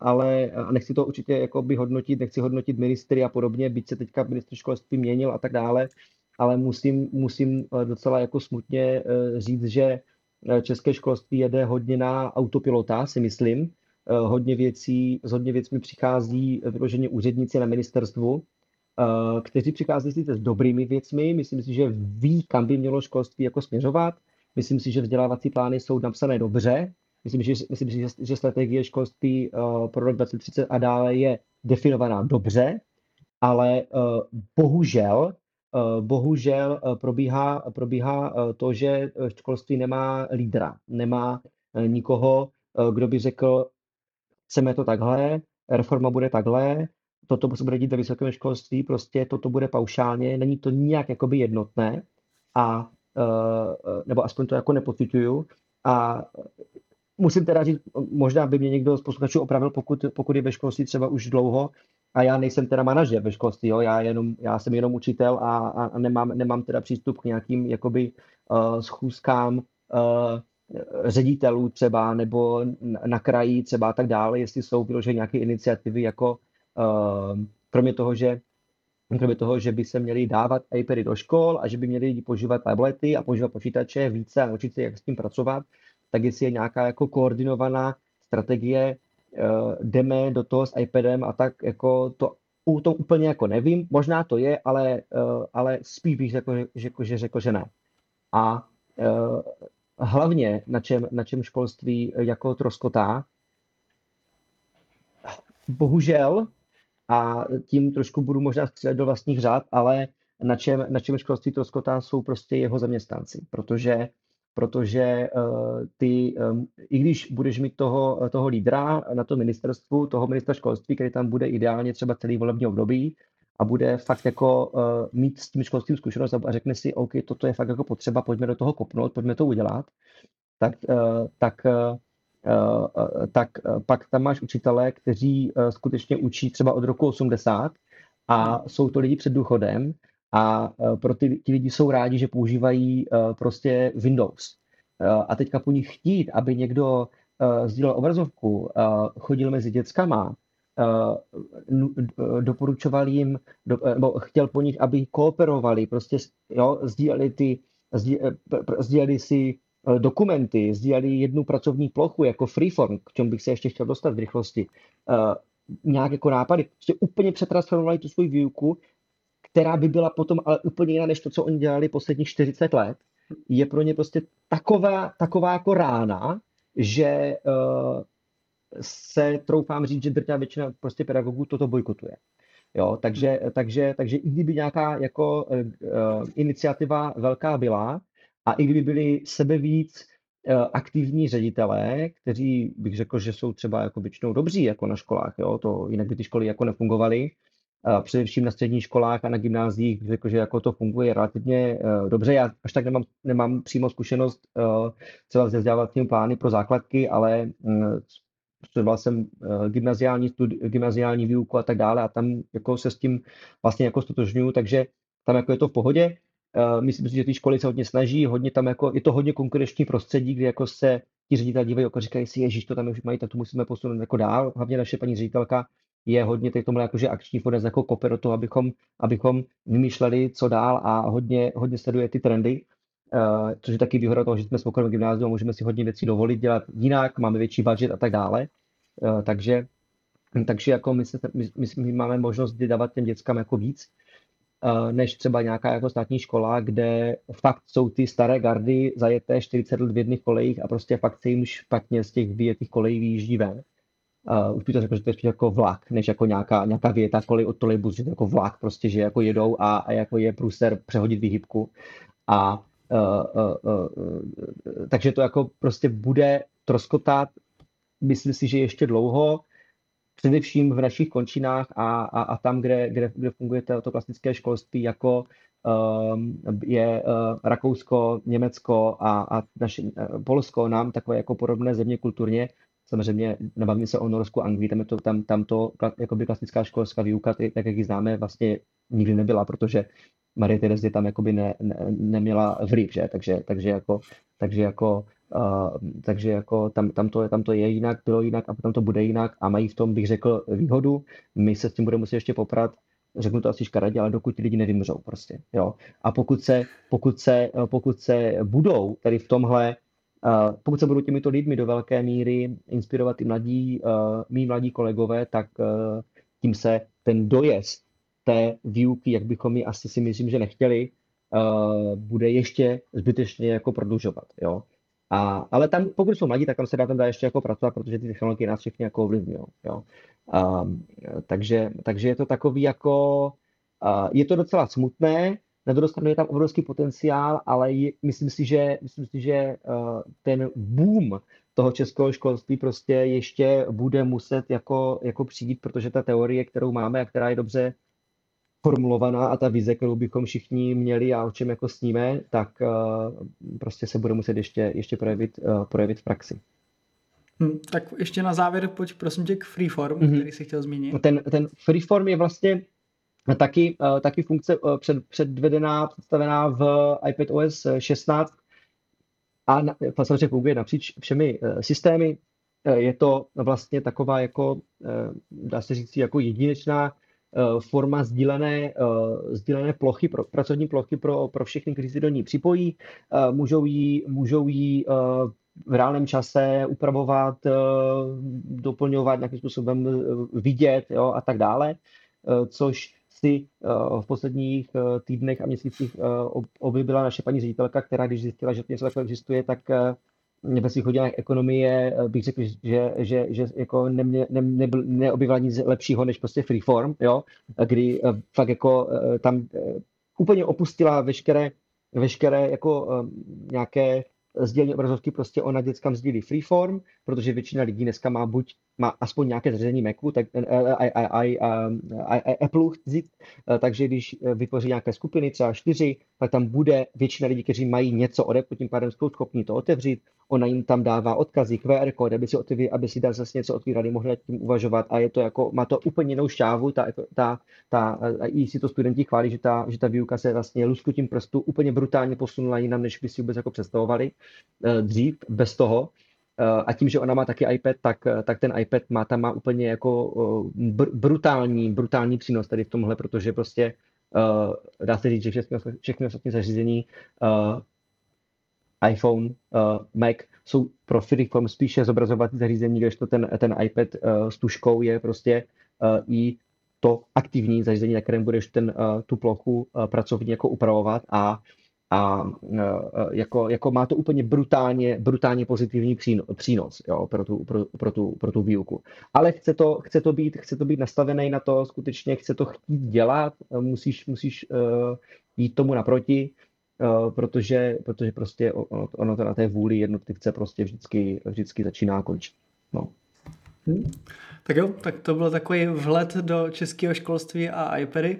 ale a nechci to určitě jako by hodnotit, nechci hodnotit ministry a podobně, byť se teďka ministr školství měnil a tak dále, ale musím, musím eh, docela jako smutně eh, říct, že eh, české školství jede hodně na autopilota, si myslím. Hodně věcí, s hodně věcmi přichází vyloženě úředníci na ministerstvu, kteří přichází sice s dobrými věcmi, myslím si, že ví, kam by mělo školství jako směřovat. Myslím si, že vzdělávací plány jsou napsané dobře. Myslím, že, myslím si, že, že strategie školství pro rok 2030 a dále je definovaná dobře, ale bohužel bohužel eh, probíhá, probíhá eh, to, že školství nemá lídra, nemá nikoho, kdo by řekl, chceme to takhle, reforma bude takhle, toto se bude dít ve vysokém školství, prostě toto bude paušálně, není to nijak jakoby jednotné a nebo aspoň to jako nepocituju a musím teda říct, možná by mě někdo z posluchačů opravil, pokud, pokud je ve školství třeba už dlouho, a já nejsem teda manažer ve školství, jo? Já, jenom, já jsem jenom učitel a, a nemám, nemám teda přístup k nějakým jakoby uh, schůzkám uh, ředitelů třeba nebo na kraji třeba a tak dále, jestli jsou vyložené nějaké iniciativy jako uh, kromě toho, že kromě toho, že by se měli dávat iPady do škol a že by měli lidi používat tablety a používat počítače více a naučit se, jak s tím pracovat, tak jestli je nějaká jako koordinovaná strategie, jdeme do toho s iPadem a tak jako to u tom úplně jako nevím, možná to je, ale, uh, ale spíš bych řekl, že, že řekl, že ne. A uh, hlavně na čem, na čem školství jako troskotá, bohužel, a tím trošku budu možná střílet do vlastních řád, ale na čem, na čem školství troskotá jsou prostě jeho zaměstnanci, protože protože uh, ty, um, i když budeš mít toho, toho lídra na tom ministerstvu, toho ministra školství, který tam bude ideálně třeba celý volební období a bude fakt jako uh, mít s tím školstvím zkušenost a řekne si, OK, toto je fakt jako potřeba, pojďme do toho kopnout, pojďme to udělat, tak, uh, tak tak pak tam máš učitele, kteří skutečně učí třeba od roku 80 a jsou to lidi před důchodem a e, pro ty, ty lidi jsou rádi, že používají e, prostě Windows. E, a teďka po nich chtít, aby někdo sdílel obrazovku, chodil mezi dětskama, doporučoval jim, nebo chtěl po nich, aby kooperovali, prostě jo, sdíleli, ty, sdíleli si dokumenty, sdíleli jednu pracovní plochu jako freeform, k čemu bych se ještě chtěl dostat v rychlosti, nějak jako nápady, prostě úplně přetransformovali tu svou výuku která by byla potom ale úplně jiná než to, co oni dělali posledních 40 let, je pro ně prostě taková, taková jako rána, že uh, se troufám říct, že drtivá většina prostě pedagogů toto bojkotuje. Jo, takže, takže, takže i kdyby nějaká jako uh, iniciativa velká byla a i kdyby byli sebe víc uh, aktivní ředitelé, kteří bych řekl, že jsou třeba jako většinou dobří jako na školách, jo, to jinak by ty školy jako nefungovaly, především na středních školách a na gymnáziích řekl, že jako to funguje relativně uh, dobře. Já až tak nemám, nemám přímo zkušenost uh, třeba se vzdělávacími plány pro základky, ale studoval jsem uh, gymnaziální, studi- gymnaziální výuku a tak dále a tam jako se s tím vlastně jako stotožňuju, takže tam jako je to v pohodě. Myslím si, že ty školy se hodně snaží, hodně tam jako, je to hodně konkurenční prostředí, kde jako se ti ředitelé dívají, jako říkají si, ježíš, to tam už mají, tak to musíme posunout jako dál. Hlavně naše paní ředitelka je hodně teď tomu jakože akční fond jako kope do toho, abychom, abychom vymýšleli, co dál a hodně, hodně sleduje ty trendy, uh, což je taky výhoda toho, že jsme spokojený gymnázium a můžeme si hodně věcí dovolit dělat jinak, máme větší budget a tak dále. Uh, takže, takže jako my, se, my, my máme možnost dávat těm dětskám jako víc, uh, než třeba nějaká jako státní škola, kde fakt jsou ty staré gardy zajeté 40 let v jedných kolejích a prostě fakt se jim špatně z těch vyjetých kolejí vyjíždí ven. Uh, už by to řekl, že to je spíš jako vlak, než jako nějaká, nějaká věta kolej od trolejbus, že to jako vlak prostě, že jako jedou a, a jako je průser přehodit výhybku. A uh, uh, uh, uh, takže to jako prostě bude troskotat, myslím si, že ještě dlouho, především v našich končinách a, a, a tam, kde, kde, kde funguje to, to klasické školství, jako um, je uh, Rakousko, Německo a, a naše, uh, Polsko, nám takové jako podobné země kulturně, Samozřejmě nebavíme se o Norsku, Anglii, tam, je to, tam, tam to jakoby klasická školská výuka, tak jak ji známe, vlastně nikdy nebyla, protože Marie Terezie tam jakoby ne, ne, neměla vliv, že? Takže, takže jako, takže jako, uh, takže jako tam, tam, to, tam to je jinak, bylo jinak a potom to bude jinak a mají v tom, bych řekl, výhodu. My se s tím budeme muset ještě poprat, řeknu to asi škaredě, ale dokud ti lidi nevymřou prostě, jo. A pokud se, pokud se, pokud se budou tady v tomhle pokud se budou těmito lidmi do velké míry inspirovat i mladí, mý mladí kolegové, tak tím se ten dojezd té výuky, jak bychom ji asi si myslím, že nechtěli, bude ještě zbytečně jako prodlužovat. Jo? A, ale tam, pokud jsou mladí, tak tam se dá tam dá ještě jako pracovat, protože ty technologie nás všechny jako ovlivňují. Jo? A, takže, takže je to takový jako, a, je to docela smutné, na druhou stranu je tam obrovský potenciál, ale je, myslím si, že, myslím si, že uh, ten boom toho českého školství prostě ještě bude muset jako, jako přijít, protože ta teorie, kterou máme a která je dobře formulovaná a ta vize, kterou bychom všichni měli a o čem jako sníme, tak uh, prostě se bude muset ještě, ještě projevit, uh, projevit v praxi. Hmm, tak ještě na závěr pojď prosím tě k Freeform, mm-hmm. který jsi chtěl zmínit. Ten, ten Freeform je vlastně taky, uh, taky funkce uh, před, předvedená, představená v iPadOS 16 a na, samozřejmě funguje napříč všemi systémy. Je to vlastně taková jako, dá se říct, jako jedinečná forma sdílené, sdílené plochy, pro, pracovní plochy pro, pro všechny, kteří se do ní připojí. Můžou ji, můžou ji v reálném čase upravovat, doplňovat nějakým způsobem vidět jo, a tak dále, což si v posledních týdnech a měsících objevila naše paní ředitelka, která když zjistila, že něco takové existuje, tak ve svých hodinách ekonomie bych řekl, že, že, že jako ne, ne, ne, neobjevila nic lepšího než prostě freeform, jo, kdy fakt jako tam úplně opustila veškeré, veškeré jako nějaké sdílení obrazovky prostě ona dětskám sdílí freeform, protože většina lidí dneska má buď má aspoň nějaké zařízení Macu, tak Apple, takže když vytvoří nějaké skupiny, třeba čtyři, tak tam bude většina lidí, kteří mají něco od Apple, tím pádem jsou schopni to otevřít, ona jim tam dává odkazy, QR kód, aby si, otevřeli, aby si zase něco otvírali, mohli tím uvažovat a je to jako, má to úplně jinou šťávu, ta, ta, ta, i si to studenti chválí, že ta, že ta výuka se vlastně luskutím prstu úplně brutálně posunula jinam, než by si vůbec jako představovali dřív, bez toho. A tím, že ona má taky iPad, tak, tak ten iPad má tam má úplně jako br- brutální, brutální přínos tady v tomhle, protože prostě uh, dá se říct, že všechny, všechny ostatní zařízení uh, iPhone, uh, Mac jsou pro Freeform spíše zobrazovací zařízení, to ten, ten iPad uh, s tuškou je prostě uh, i to aktivní zařízení, na kterém budeš ten, uh, tu plochu uh, pracovně jako upravovat a a jako, jako má to úplně brutálně, brutálně pozitivní přínos jo, pro, tu, pro, pro, tu, pro tu výuku. Ale chce to, chce, to být, chce to být nastavený na to, skutečně chce to chtít dělat, musíš, musíš uh, jít tomu naproti, protože, protože prostě ono, ono to na té vůli jednotlivce prostě vždycky, vždycky začíná končit. No. Hmm. Tak jo, tak to byl takový vhled do českého školství a iPady.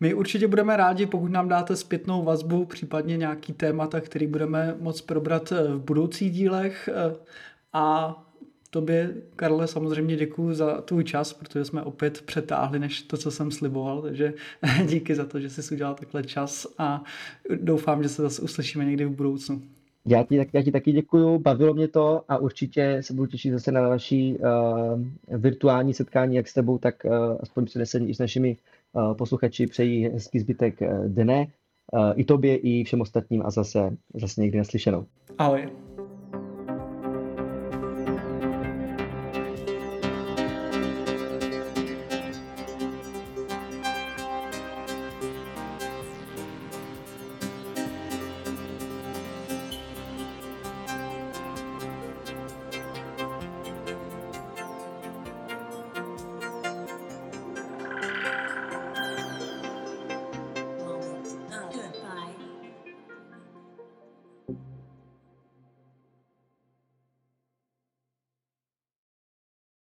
My určitě budeme rádi, pokud nám dáte zpětnou vazbu, případně nějaký témata, který budeme moc probrat eh, v budoucích dílech. Eh, a tobě, Karle, samozřejmě děkuji za tvůj čas, protože jsme opět přetáhli než to, co jsem sliboval, takže (laughs) díky za to, že jsi udělal takhle čas a doufám, že se zase uslyšíme někdy v budoucnu. Já ti, já ti taky děkuju, bavilo mě to a určitě se budu těšit zase na další uh, virtuální setkání, jak s tebou, tak uh, aspoň přenesení i s našimi posluchači. Přeji hezký zbytek dne, uh, i tobě, i všem ostatním a zase, zase někdy naslyšenou. Ahoj.